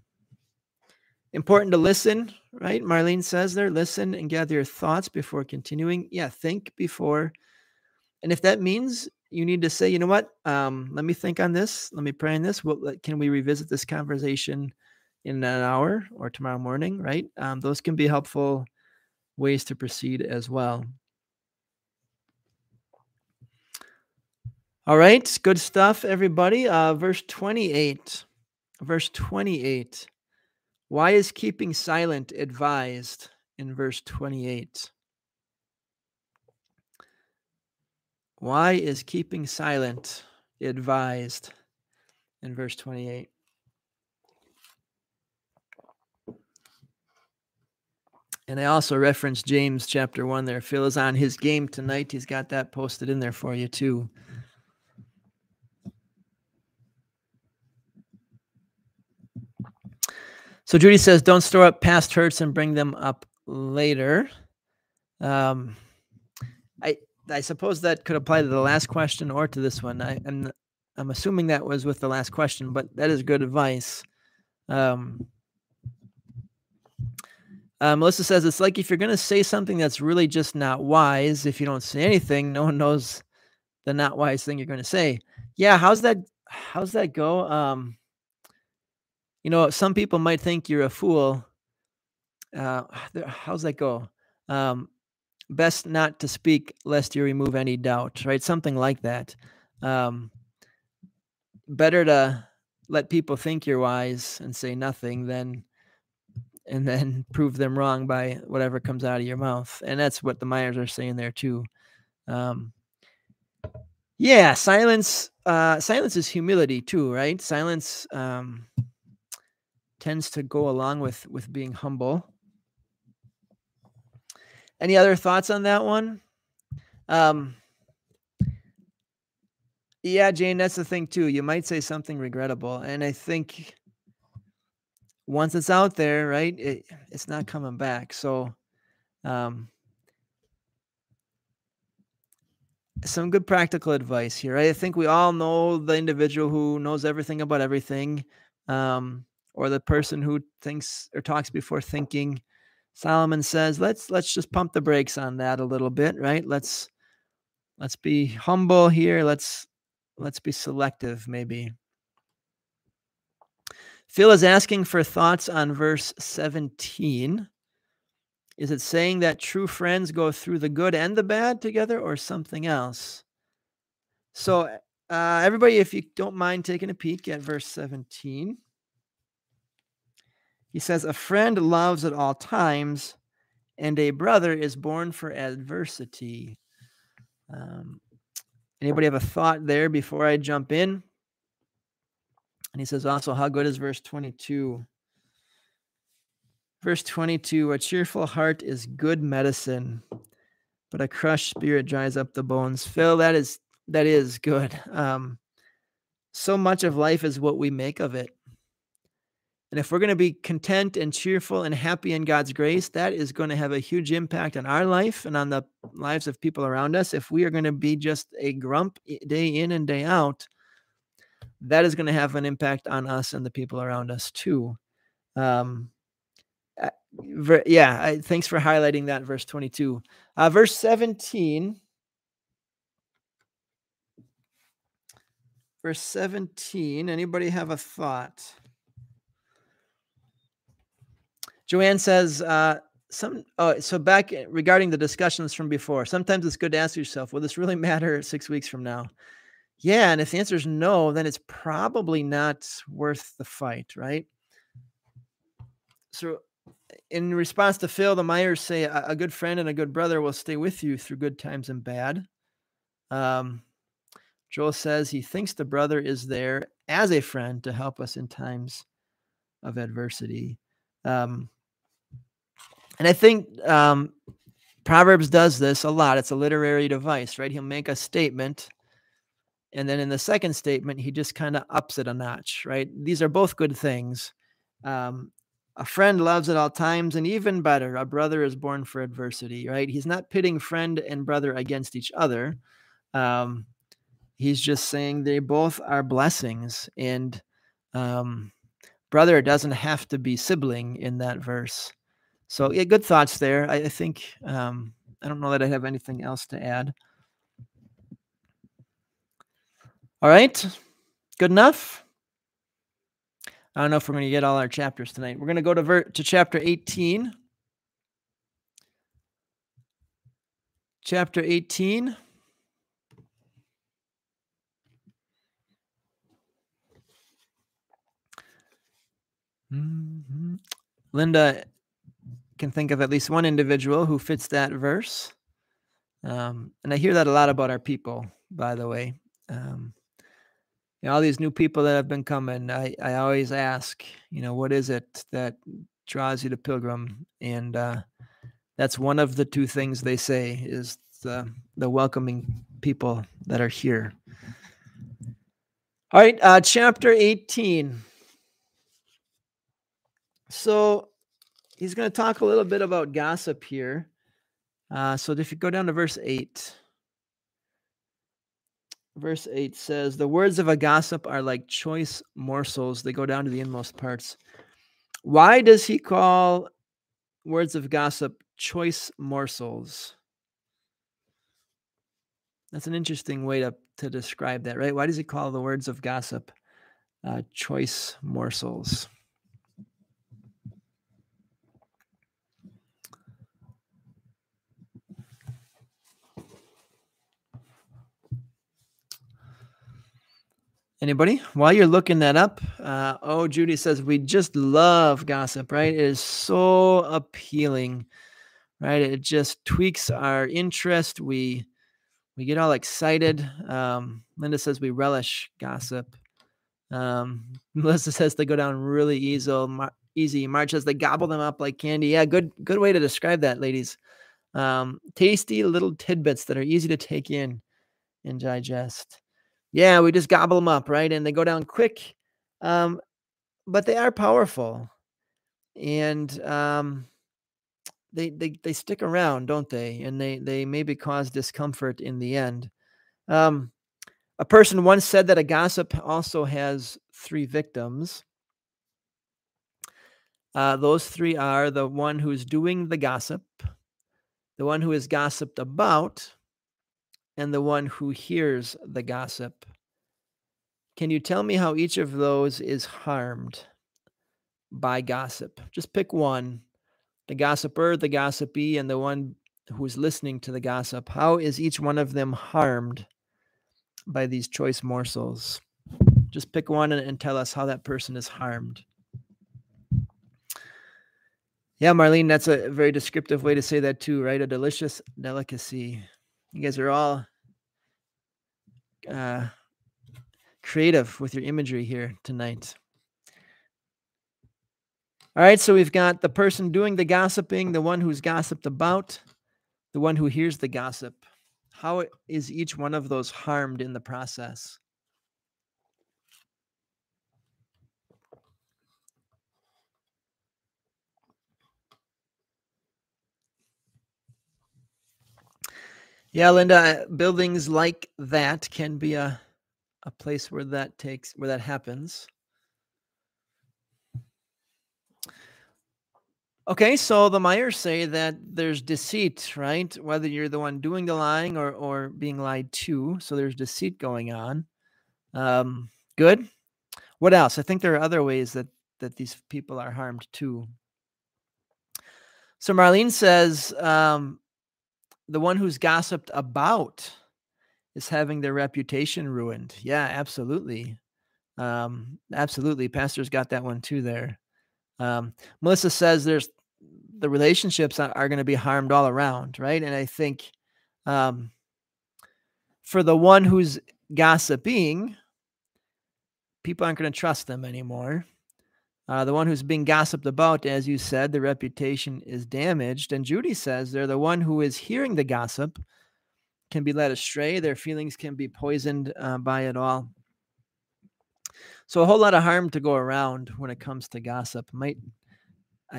important to listen, right? Marlene says there, listen and gather your thoughts before continuing. Yeah, think before. And if that means you need to say, you know what, um, let me think on this, let me pray on this. What can we revisit this conversation in an hour or tomorrow morning, right? Um, those can be helpful ways to proceed as well. All right, good stuff, everybody. Uh, verse 28. Verse 28. Why is keeping silent advised in verse 28? Why is keeping silent advised in verse 28? And I also referenced James chapter 1 there. Phil is on his game tonight. He's got that posted in there for you, too. So Judy says, don't store up past hurts and bring them up later. Um, I I suppose that could apply to the last question or to this one. I, I'm I'm assuming that was with the last question, but that is good advice. Um, uh, Melissa says it's like if you're going to say something that's really just not wise, if you don't say anything, no one knows the not wise thing you're going to say. Yeah, how's that? How's that go? Um, you know, some people might think you're a fool. Uh, <sighs> how's that go? Um, best not to speak lest you remove any doubt, right? Something like that. Um, better to let people think you're wise and say nothing than and then <laughs> prove them wrong by whatever comes out of your mouth. And that's what the Myers are saying there too. Um, Yeah, silence. Uh, silence is humility too, right? Silence um, tends to go along with with being humble. Any other thoughts on that one? Um, yeah, Jane, that's the thing too. You might say something regrettable, and I think once it's out there, right, it, it's not coming back. So, um, some good practical advice here. I think we all know the individual who knows everything about everything, um, or the person who thinks or talks before thinking. Solomon says, "Let's let's just pump the brakes on that a little bit, right? Let's let's be humble here. Let's let's be selective, maybe." Phil is asking for thoughts on verse 17. Is it saying that true friends go through the good and the bad together or something else? So, uh, everybody, if you don't mind taking a peek at verse 17, he says, A friend loves at all times, and a brother is born for adversity. Um, anybody have a thought there before I jump in? And he says also, How good is verse 22? Verse 22 A cheerful heart is good medicine, but a crushed spirit dries up the bones. Phil, that is that is good. Um, so much of life is what we make of it. And if we're going to be content and cheerful and happy in God's grace, that is going to have a huge impact on our life and on the lives of people around us. If we are going to be just a grump day in and day out, that is going to have an impact on us and the people around us too. Um, yeah, I, thanks for highlighting that verse 22. Uh, verse 17. Verse 17. Anybody have a thought? Joanne says, uh, some oh, so back regarding the discussions from before, sometimes it's good to ask yourself, will this really <laughs> matter six weeks from now? Yeah, and if the answer is no, then it's probably not worth the fight, right? So in response to Phil, the Myers say a, a, good friend and a good brother will stay with you through good times and bad. Um, Joel says he thinks the brother is there as a friend to help us in times of adversity. Um, and I think um, Proverbs does this a lot. It's a literary device, right? He'll make a statement. And then in the second statement, he just kind of ups it a notch, right? These are both good things. Um, a friend loves at all times, and even better, a brother is born for adversity, right? He's not pitting friend and brother against each other. Um, he's just saying they both are blessings, and um, brother doesn't have to be sibling in that verse. So, yeah, good thoughts there. I, I think um, I don't know that I have anything else to add. All right, good enough. I don't know if we're going to get all our chapters tonight. We're going to go to ver- to chapter 18. Chapter 18. Mm-hmm. Linda can think of at least one individual who fits that verse. Um, and I hear that a lot about our people, by the way. Um, you know, all these new people that have been coming, I, I always ask, you know, what is it that draws you to Pilgrim? And uh, that's one of the two things they say is the, the welcoming people that are here. All right, uh, chapter 18. So he's going to talk a little bit about gossip here. Uh, so if you go down to verse 8 verse 8 says, The words of a gossip are like choice morsels, they go down to the inmost parts. Why does he call words of gossip choice morsels? That's an interesting way to, to describe that, right? Why does he call the words of gossip uh, choice morsels? Anybody? While you're looking that up, uh, oh, Judy says we just love gossip, right? It is so appealing, right? It just tweaks our interest. We we get all excited. Um, Linda says we relish gossip. Um, <laughs> Melissa says they go down really easy. Mar- easy. Marge says they gobble them up like candy. Yeah, good good way to describe that, ladies. Um, tasty little tidbits that are easy to take in and digest. Yeah, we just gobble them up, right? And they go down quick. Um, but they are powerful. And um, they, they they stick around, don't they? And they they maybe cause discomfort in the end. Um, a person once said that a gossip also has three victims. Uh, those three are the one who's doing the gossip, the one who is gossiped about, and the one who hears the gossip. Can you tell me how each of those is harmed by gossip? Just pick one the gossiper, the gossipy, and the one who's listening to the gossip. How is each one of them harmed by these choice morsels? Just pick one and, and tell us how that person is harmed. Yeah, Marlene, that's a very descriptive way to say that too, right? A delicious delicacy. You guys are all uh, creative with your imagery here tonight. All right, so we've got the person doing the gossiping, the one who's gossiped about, the one who hears the gossip. How is each one of those harmed in the process? Yeah, Linda, buildings like that can be a a place where that takes where that happens. Okay, so the Myers say that there's deceit, right? Whether you're the one doing the lying or or being lied to, so there's deceit going on. Um, good. What else? I think there are other ways that that these people are harmed too. So Marlene says um, the one who's gossiped about is having their reputation ruined. Yeah, absolutely. Um, absolutely. Pastor's got that one too there. Um, Melissa says there's the relationships are, are going to be harmed all around, right? And I think um, for the one who's gossiping, people aren't going to trust them anymore. Uh, the one who's being gossiped about, as you said, the reputation is damaged. And Judy says they're the one who is hearing the gossip can be led astray. Their feelings can be poisoned uh, by it all. So a whole lot of harm to go around when it comes to gossip. Might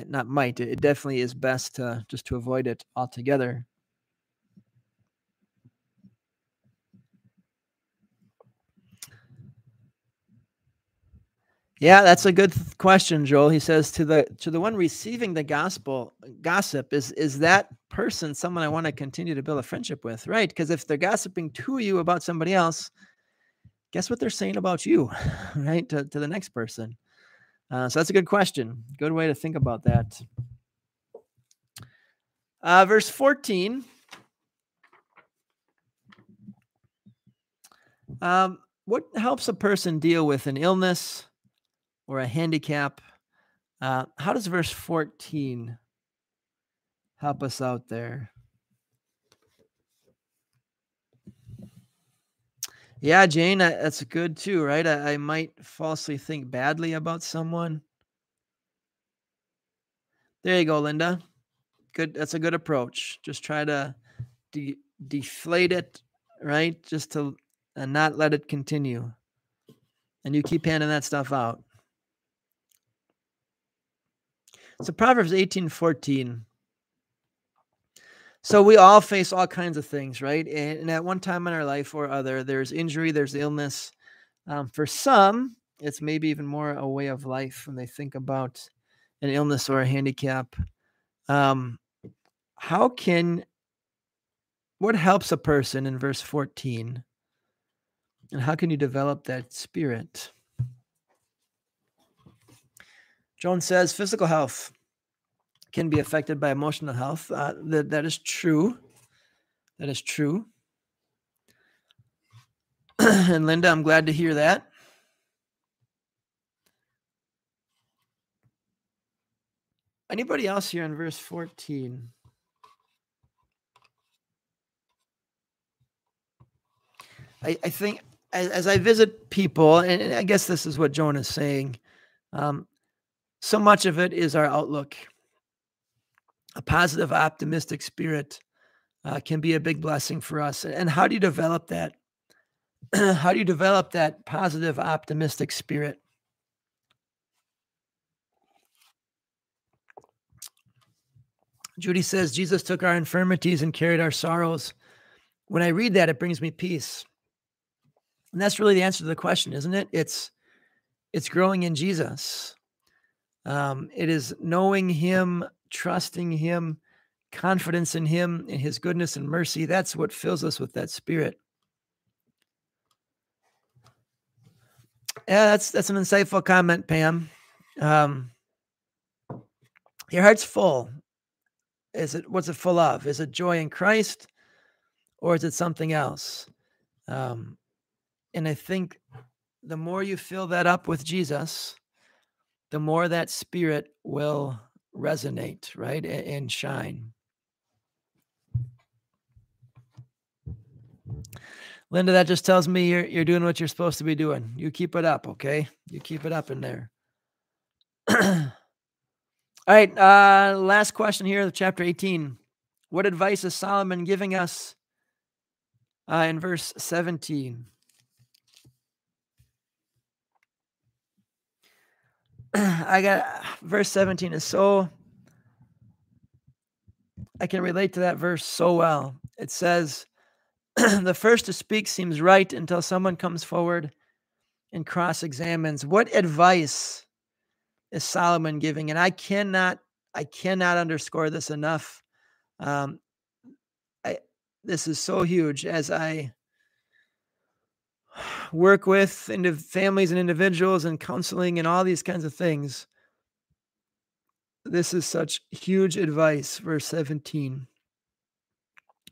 not might it definitely is best to just to avoid it altogether yeah that's a good question joel he says to the to the one receiving the gospel gossip is is that person someone i want to continue to build a friendship with right because if they're gossiping to you about somebody else guess what they're saying about you <laughs> right to, to the next person uh, so that's a good question. Good way to think about that. Uh, verse 14. Um, what helps a person deal with an illness or a handicap? Uh, how does verse 14 help us out there? Yeah, Jane, that's good too, right? I, I might falsely think badly about someone. There you go, Linda. Good. That's a good approach. Just try to de- deflate it, right? Just to and not let it continue. And you keep handing that stuff out. So Proverbs 18 14 so we all face all kinds of things, right? And, at one time in our life or other, there's injury, there's illness. Um, for some, it's maybe even more a way of life when they think about an illness or a handicap. Um, how can what helps a person in verse 14? And how can you develop that spirit? Joan says physical health can be affected by emotional health. Uh, that, that is true. That is true. <clears throat> and Linda, I'm glad to hear that. Anybody else here in verse 14? I, I think as, as, I visit people, and I guess this is what Joan is saying, um, so much of it is our outlook. A positive, optimistic spirit uh, can be a big blessing for us. And how do you develop that? <clears throat> how do you develop that positive, optimistic spirit? Judy says, Jesus took our infirmities and carried our sorrows. When I read that, it brings me peace. And that's really the answer to the question, isn't it? It's it's growing in Jesus. Um, it is knowing him, trusting him, confidence in him in his goodness and mercy. That's what fills us with that spirit. Yeah, that's that's an insightful comment, Pam. Um, your heart's full. Is it what's it full of? Is it joy in Christ, or is it something else? Um, and I think the more you fill that up with Jesus, the more that spirit will resonate, right, and shine. Linda, that just tells me you're you're doing what you're supposed to be doing. You keep it up, okay? You keep it up in there. <clears throat> All right, uh last question here, chapter 18. What advice is Solomon giving us uh, in verse 17? I got verse 17 is so I can relate to that verse so well. It says, <clears throat> the first to speak seems right until someone comes forward and cross examines. What advice is Solomon giving? And I cannot, I cannot underscore this enough. Um, I, this is so huge as I work with into families and individuals and counseling and all these kinds of things. This is such huge advice, verse 17.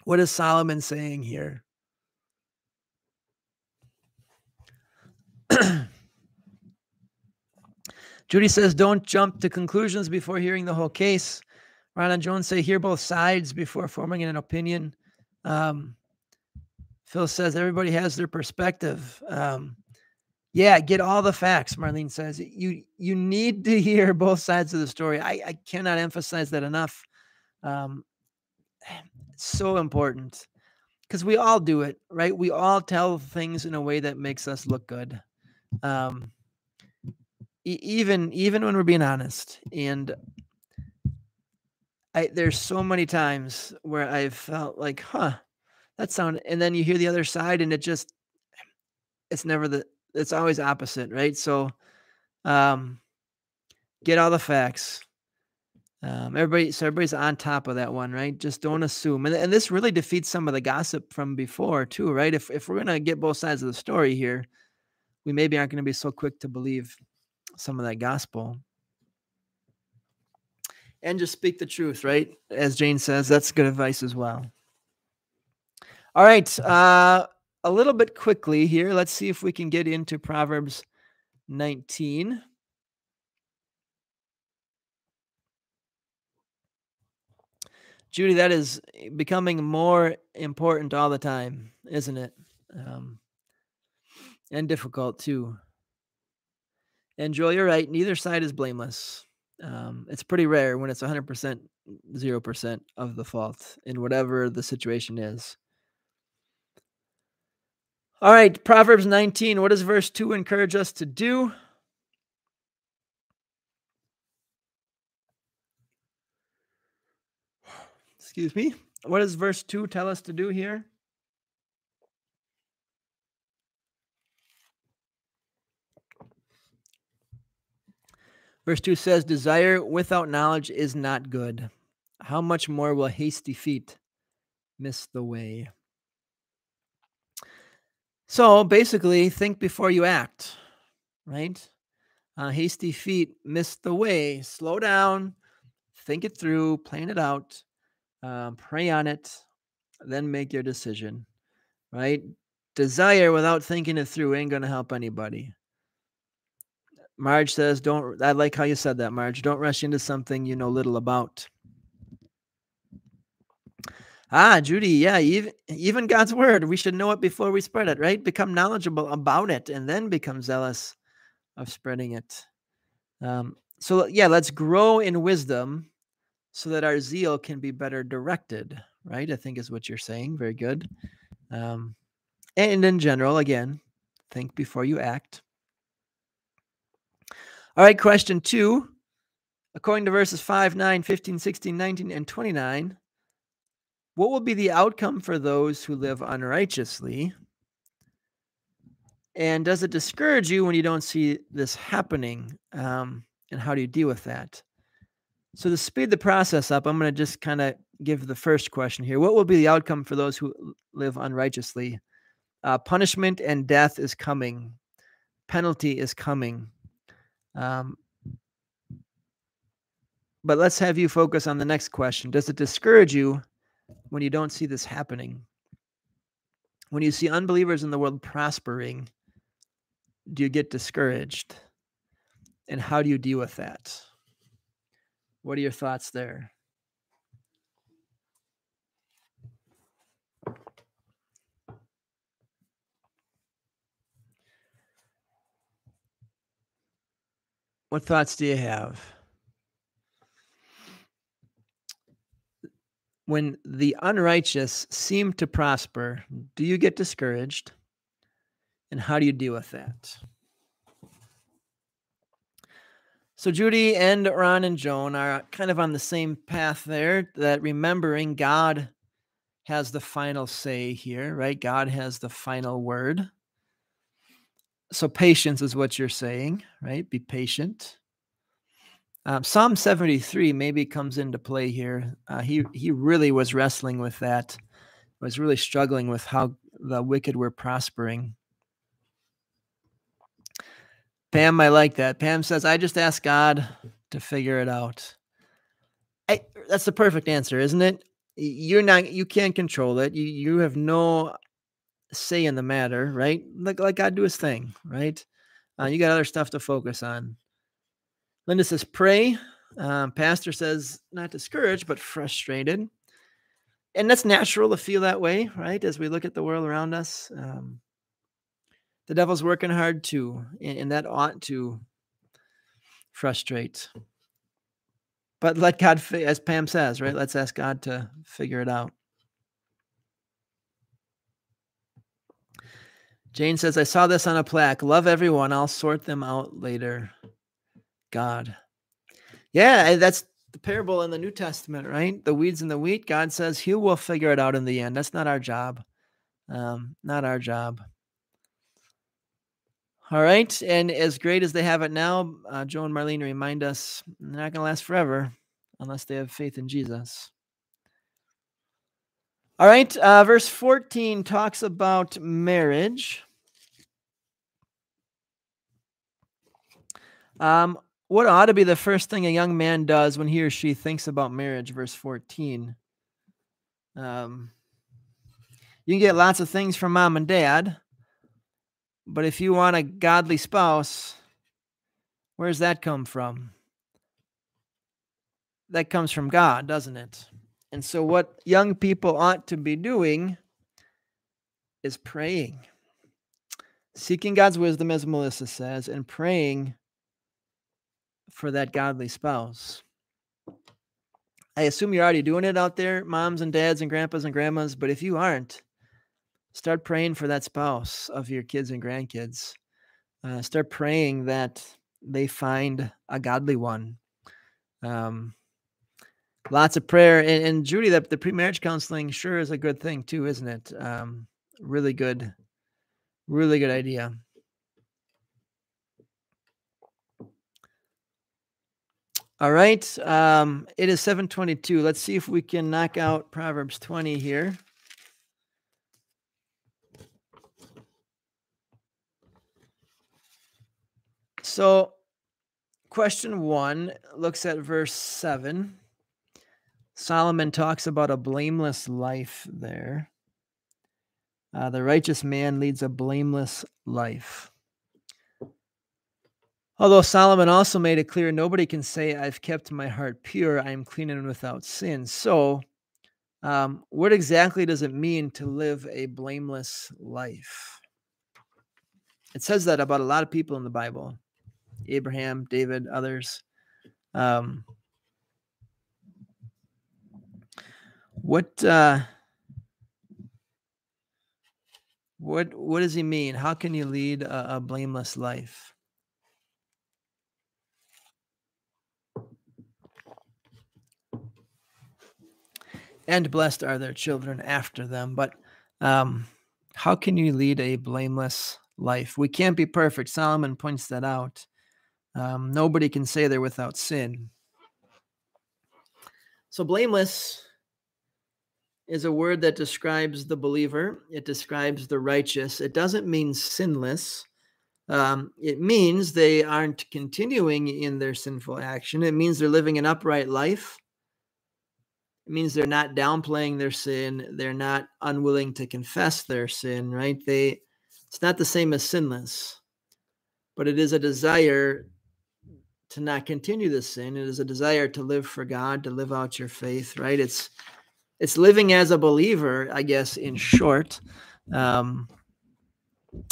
What is Solomon saying here? <clears throat> Judy says, don't jump to conclusions before hearing the whole case. Ron and Joan's say, hear both sides before forming an opinion. Um, Phil says, everybody has their perspective. Um, yeah, get all the facts. Marlene says you you need to hear <laughs> both sides of the story. I, I cannot emphasize that enough. Um, <sighs> so important because we all do it, right? We all tell things in a way that makes us look good. Um, e- even even when we're being honest, and I there's so many times where I've felt like, huh, that sound, and then you hear the other side, and it just it's never the it's always opposite, right? So, um, get all the facts um, everybody, so everybody's on top of that one, right? Just don't assume, and, and this really defeats some of the gossip from before too, right? If if we're gonna get both sides of the story here, we maybe aren't gonna be so quick to believe some of that gospel, and just speak the truth, right? As Jane says, that's good advice as well. All right, uh, a little bit quickly here. Let's see if we can get into Proverbs 19. Judy, that is eh, becoming more important all the time, isn't it? Um, and difficult too. And Joel, you're right. Neither side is blameless. Um, it's pretty rare when it's 100%, 0% of the fault in whatever the situation is. All right, Proverbs 19. What does verse 2 encourage us to do? Excuse me. What does verse 2 tell us to do here? Verse 2 says, Desire without knowledge is not good. How much more will hasty feet miss the way? So basically, think before you act, right? Uh, hasty feet miss the way. Slow down, think it through, plan it out um, pray on it, then make your decision, right? Desire without thinking it through ain't going to help anybody. Marge says, don't, I like how you said that, Marge. Don't rush into something you know little about. Ah, Judy, yeah, even even God's word, we should know it before we spread it, right? Become knowledgeable about it and then become zealous of spreading it. Um, so yeah, let's grow in wisdom so that our zeal can be better directed, right? I think is what you're saying. Very good. Um, and in general, again, think before you act. All right, question two. According to verses 5, 9, 15, 16, 19, and 29, what will be the outcome for those who live unrighteously? And does it discourage you when you don't see this happening? Um, and how do you deal with that? So, to speed the process up, I'm going to just kind of give the first question here. What will be the outcome for those who live unrighteously? Uh, punishment and death is coming, penalty is coming. Um, but let's have you focus on the next question. Does it discourage you when you don't see this happening? When you see unbelievers in the world prospering, do you get discouraged? And how do you deal with that? What are your thoughts there? What thoughts do you have? When the unrighteous seem to prosper, do you get discouraged? And how do you deal with that? So Judy and Ron and Joan are kind of on the same path there that remembering God has the final say here, right? God has the final word so patience is what you're saying, right? Be patient. Um, Psalm 73 maybe comes into play here. Uh, he he really was wrestling with that, was really struggling with how the wicked were prospering. Pam, I like that. Pam says, "I just ask God to figure it out." I, that's the perfect answer, isn't it? You're not. You can't control it. You you have no say in the matter, right? Like let God do his thing, right? Uh, you got other stuff to focus on. Linda says, pray. Um, Pastor says, not discouraged, but frustrated. And that's natural to feel that way, right? As we look at the world around us. Um, the devil's working hard too, and, and that ought to frustrate. But let God, as Pam says, right? Let's ask God to figure it out. Jane says, I saw this on a plaque. Love everyone. I'll sort them out later. God. Yeah, that's the parable in the New Testament, right? The weeds and the wheat. God says He will figure it out in the end. That's not our job. Um, not our job. All right. And as great as they have it now, uh, Joe and Marlene remind us they're not going to last forever unless they have faith in Jesus. All right, uh, verse 14 talks about marriage. Um, what ought to be the first thing a young man does when he or she thinks about marriage? Verse 14. Um, you can get lots of things from mom and dad, but if you want a godly spouse, where's that come from? That comes from God, doesn't it? And so, what young people ought to be doing is praying, seeking God's wisdom, as Melissa says, and praying for that godly spouse. I assume you're already doing it out there, moms and dads and grandpas and grandmas, but if you aren't, start praying for that spouse of your kids and grandkids. Uh, start praying that they find a godly one. Um, lots of prayer and, and judy the, the pre-marriage counseling sure is a good thing too isn't it um, really good really good idea all right um, it is 722 let's see if we can knock out proverbs 20 here so question one looks at verse 7 Solomon talks about a blameless life there. Uh, the righteous man leads a blameless life. Although Solomon also made it clear nobody can say, I've kept my heart pure, I am clean and without sin. So Um, what exactly does it mean to live a blameless life? It says that about a lot of people in the Bible Abraham, David, others. Um, what uh, what what does he mean? How can you lead a, a blameless life? And blessed are their children after them. But um, how can you lead a blameless life? We can't be perfect. Solomon points that out. Um, nobody can say they're without sin. So, blameless is a word that describes the believer, it describes the righteous. It doesn't mean sinless. Um, it means they aren't continuing in their sinful action. It means they're living an upright life. It means they're not downplaying their sin. They're not unwilling to confess their sin, right? They it's not the same as sinless, but it is a desire to not continue the sin. It is a desire to live for God, to live out your faith, right? It's it's living as a believer, I guess, in short. Um,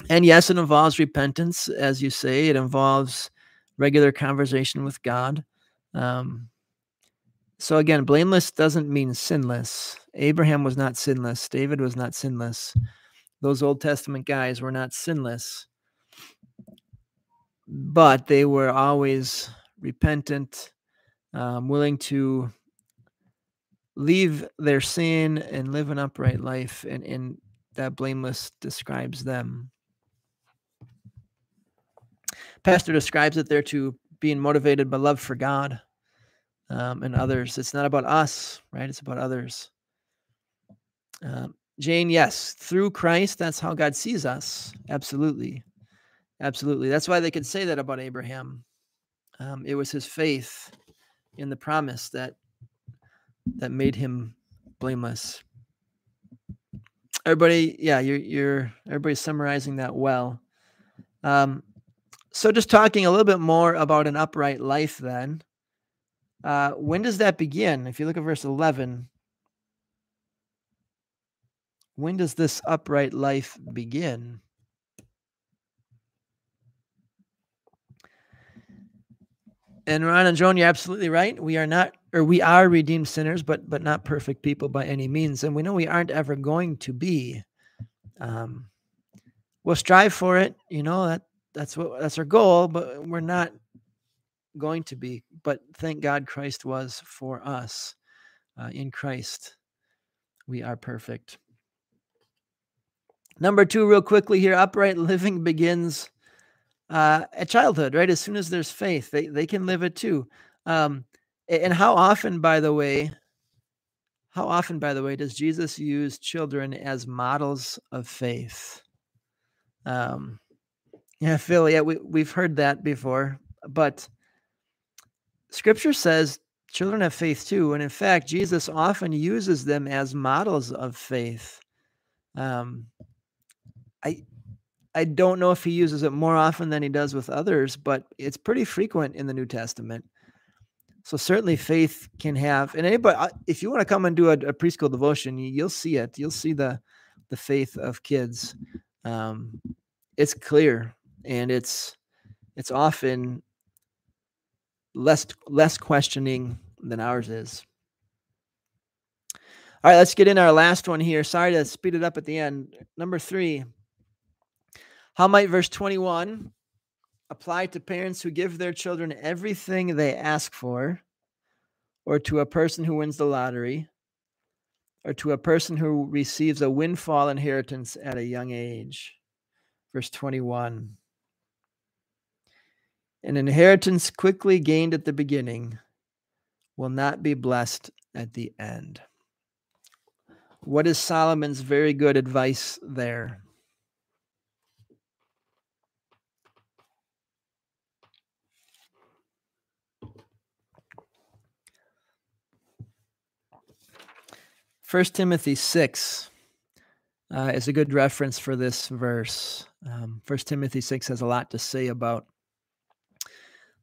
and yes, it involves repentance, as you say. It involves regular conversation with God. Um, so again, blameless doesn't mean sinless. Abraham was not sinless. David was not sinless. Those Old Testament guys were not sinless. But they were always repentant, um, willing to leave their sin and live an upright life. And, and that blameless describes them. Pastor describes it there to being motivated by love for God um, and others. It's not about us, right? It's about others. Um, Jane, yes, through Christ, that's how God sees us. Absolutely. Absolutely. That's why they could say that about Abraham. Um, it was his faith in the promise that that made him blameless. Everybody, yeah, you're you're everybody's summarizing that well. Um, so just talking a little bit more about an upright life then. Uh, when does that begin? If you look at verse 11, when does this upright life begin? And Ron and Joan, you're absolutely right. We are not, or we are redeemed sinners, but but not perfect people by any means, and we know we aren't ever going to be. Um, we'll strive for it, you know that that's what that's our goal, but we're not going to be. But thank God Christ was for us. Uh, in Christ, we are perfect. Number two, real quickly here upright living begins uh, at childhood, right? As soon as there's faith, they, they can live it too. Um, and how often, by the way, how often, by the way, does Jesus use children as models of faith? Um, yeah, Phil, yeah, we, we've heard that before, but scripture says children have faith too. And in fact, Jesus often uses them as models of faith. Um, I, I don't know if he uses it more often than he does with others, but it's pretty frequent in the New Testament. So certainly faith can have, and anybody, uh, if you want to come and do a, a preschool devotion, you'll see it. You'll see the the faith of kids. Um, it's clear, and it's it's often less less questioning than ours is. All right, let's get in our last one here. Sorry to speed it up at the end. Number three. How might verse 21 apply to parents who give their children everything they ask for, or to a person who wins the lottery, or to a person who receives a windfall inheritance at a young age? Verse 21. An inheritance quickly gained at the beginning will not be blessed at the end. What is Solomon's very good advice there? First Timothy 6 uh, is a good reference for this verse. Um, First Timothy 6 has a lot to say about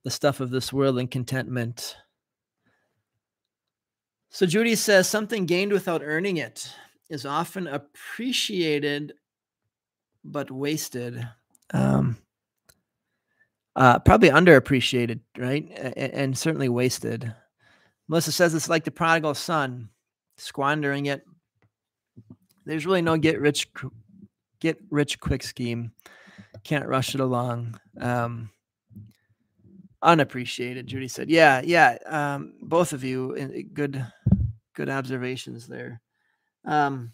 the stuff of this world and contentment. So Judy says something gained without earning it is often appreciated but wasted. Um, uh, probably underappreciated, right? And, and certainly wasted. Melissa says it's like the prodigal son, squandering it. There's really no get rich get rich quick scheme. Can't rush it along. Um, unappreciated. Judy said, "Yeah, yeah." Um, both of you, eh, good, good observations there. Um,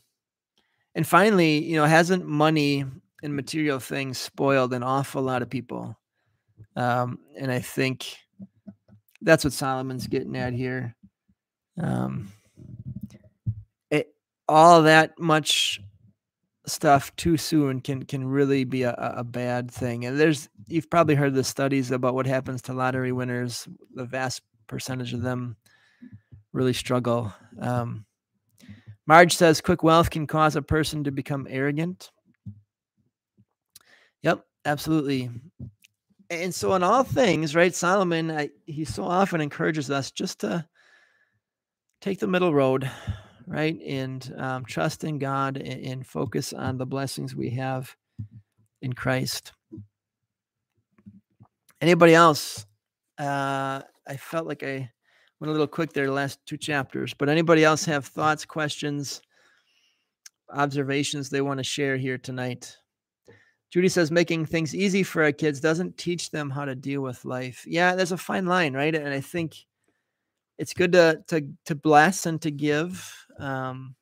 and finally, you know, hasn't money and material things spoiled an awful lot of people? Um, and I think that's what Solomon's getting at here. Um, it, all that much stuff too soon can can really be a, a bad thing. And there's you've probably heard the studies about what happens to lottery winners. The vast percentage of them really struggle. Um, Marge says quick wealth can cause a person to become arrogant. Yep, absolutely. And so, in all things, right, Solomon, I, he so often encourages us just to take the middle road, right, and um, trust in God and, and focus on the blessings we have in Christ. Anybody else? Uh, I felt like I went a little quick there the last two chapters, but anybody else have thoughts, questions, observations they want to share here tonight? Judy says making things easy for our kids doesn't teach them how to deal with life. Yeah, there's a fine line, right? And I think it's good to to to bless and to give. Um,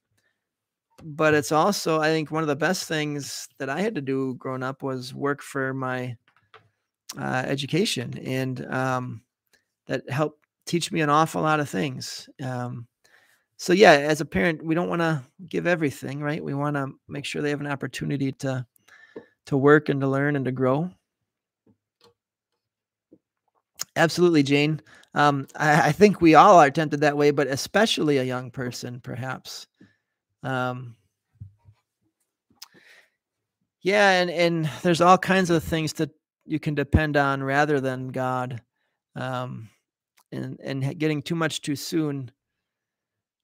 but it's also, I think, one of the best things that I had to do growing up was work for my uh, education, and um, that helped teach me an awful lot of things. Um, so yeah, as a parent, we don't want to give everything, right? We want to make sure they have an opportunity to to work and to learn and to grow. Absolutely, Jane. Um, I, I, think we all are tempted that way, but especially a young person, perhaps. Um, yeah, and and there's all kinds of things that you can depend on rather than God. Um, and and getting too much too soon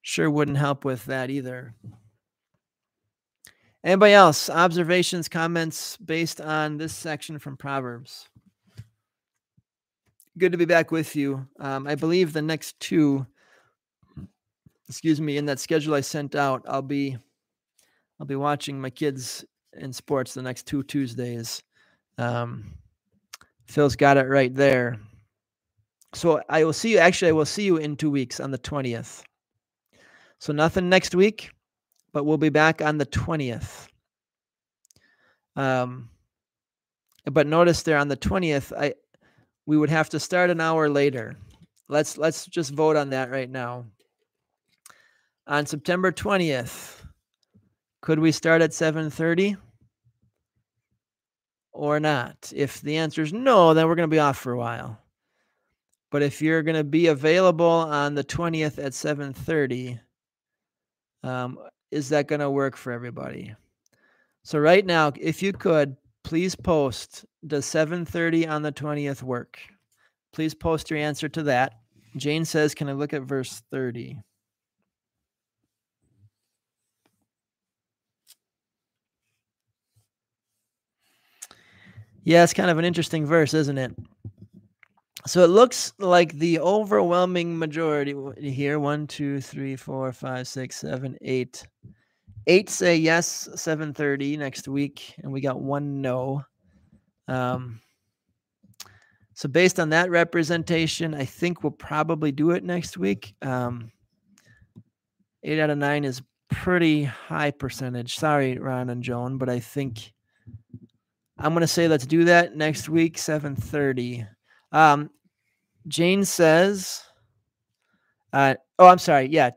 sure wouldn't help with that either. Anybody else? Observations, comments based on this section from Proverbs? Good to be back with you. Um, I believe the next two, excuse me, in that schedule I sent out, I'll be, I'll be watching my kids in sports the next two Tuesdays. Um, Phil's got it right there. So I will see you. Actually, I will see you in two weeks on the 20th. So nothing next week, but we'll be back on the 20th. Um, but notice there on the 20th, I we would have to start an hour later. Let's let's just vote on that right now. On September 20th, could we start at 7:30 or not? If the answer is no, then we're going to be off for a while. But if you're going to be available on the 20th at 7:30, um, is that going to work for everybody? So right now, if you could, please post does 7:30 on the 20th work? Please post your answer to that. Jane says, "Can I look at verse 30?" Yeah, it's kind of an interesting verse, isn't it? So it looks like the overwhelming majority here one, two, three, four, five, six, seven, eight. Eight say yes, 7:30 next week, and we got one no. Um, so based on that representation, I think we'll probably do it next week. Um, eight out of nine is pretty high percentage. Sorry, Ron and Joan, but I think I'm gonna say let's do that next week, 7:30. Um, Jane says, uh, oh, I'm sorry. Yeah.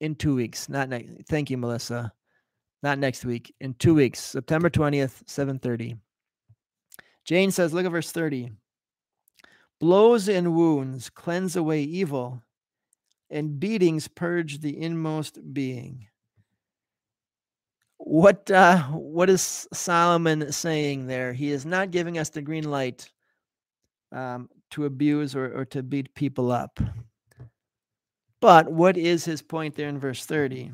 In two weeks, not next. Thank you, Melissa. Not next week. In two weeks, September 20th, 7:30. Jane says, look at verse 30. Blows and wounds cleanse away evil, and beatings purge the inmost being. What uh, what is Solomon saying there? He is not giving us the green light um, to abuse or, or to beat people up. But what is his point there in verse 30?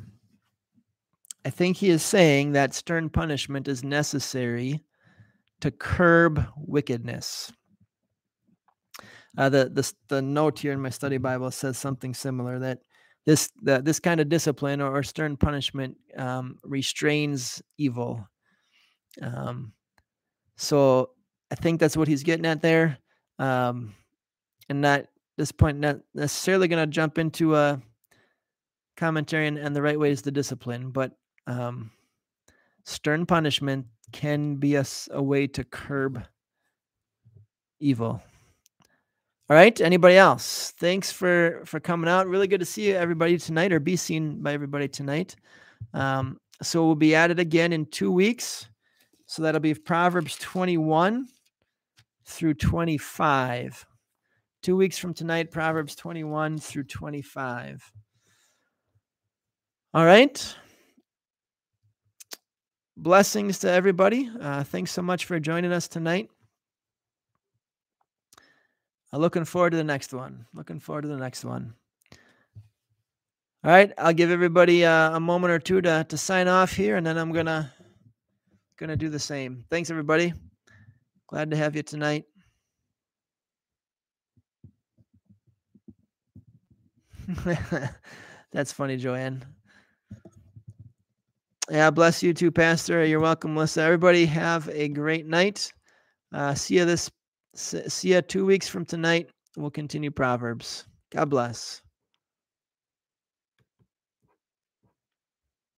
I think he is saying that stern punishment is necessary to curb wickedness. Uh, the, the the note here in my study Bible says something similar that this that this kind of discipline or, or stern punishment um, restrains evil. Um, so I think that's what he's getting at there, um, and not this point not necessarily going to jump into a commentary and, and, the right ways to discipline, but um, stern punishment can be a, a way to curb evil. All right. Anybody else? Thanks for for coming out. Really good to see you, everybody tonight, or be seen by everybody tonight. Um, so we'll be at it again in two weeks. So that'll be Proverbs 21 through 25. Two weeks from tonight, Proverbs 21 through 25. All right. Blessings to everybody. Uh, thanks so much for joining us tonight. I'm looking forward to the next one. Looking forward to the next one. All right, I'll give everybody uh, a moment or two to to sign off here, and then I'm gonna gonna do the same. Thanks, everybody. Glad to have you tonight. <laughs> That's funny, Joanne. Yeah, bless you too, Pastor. You're welcome, Melissa. Everybody have a great night. Uh, see you this See you two weeks from tonight. We'll continue Proverbs. God bless.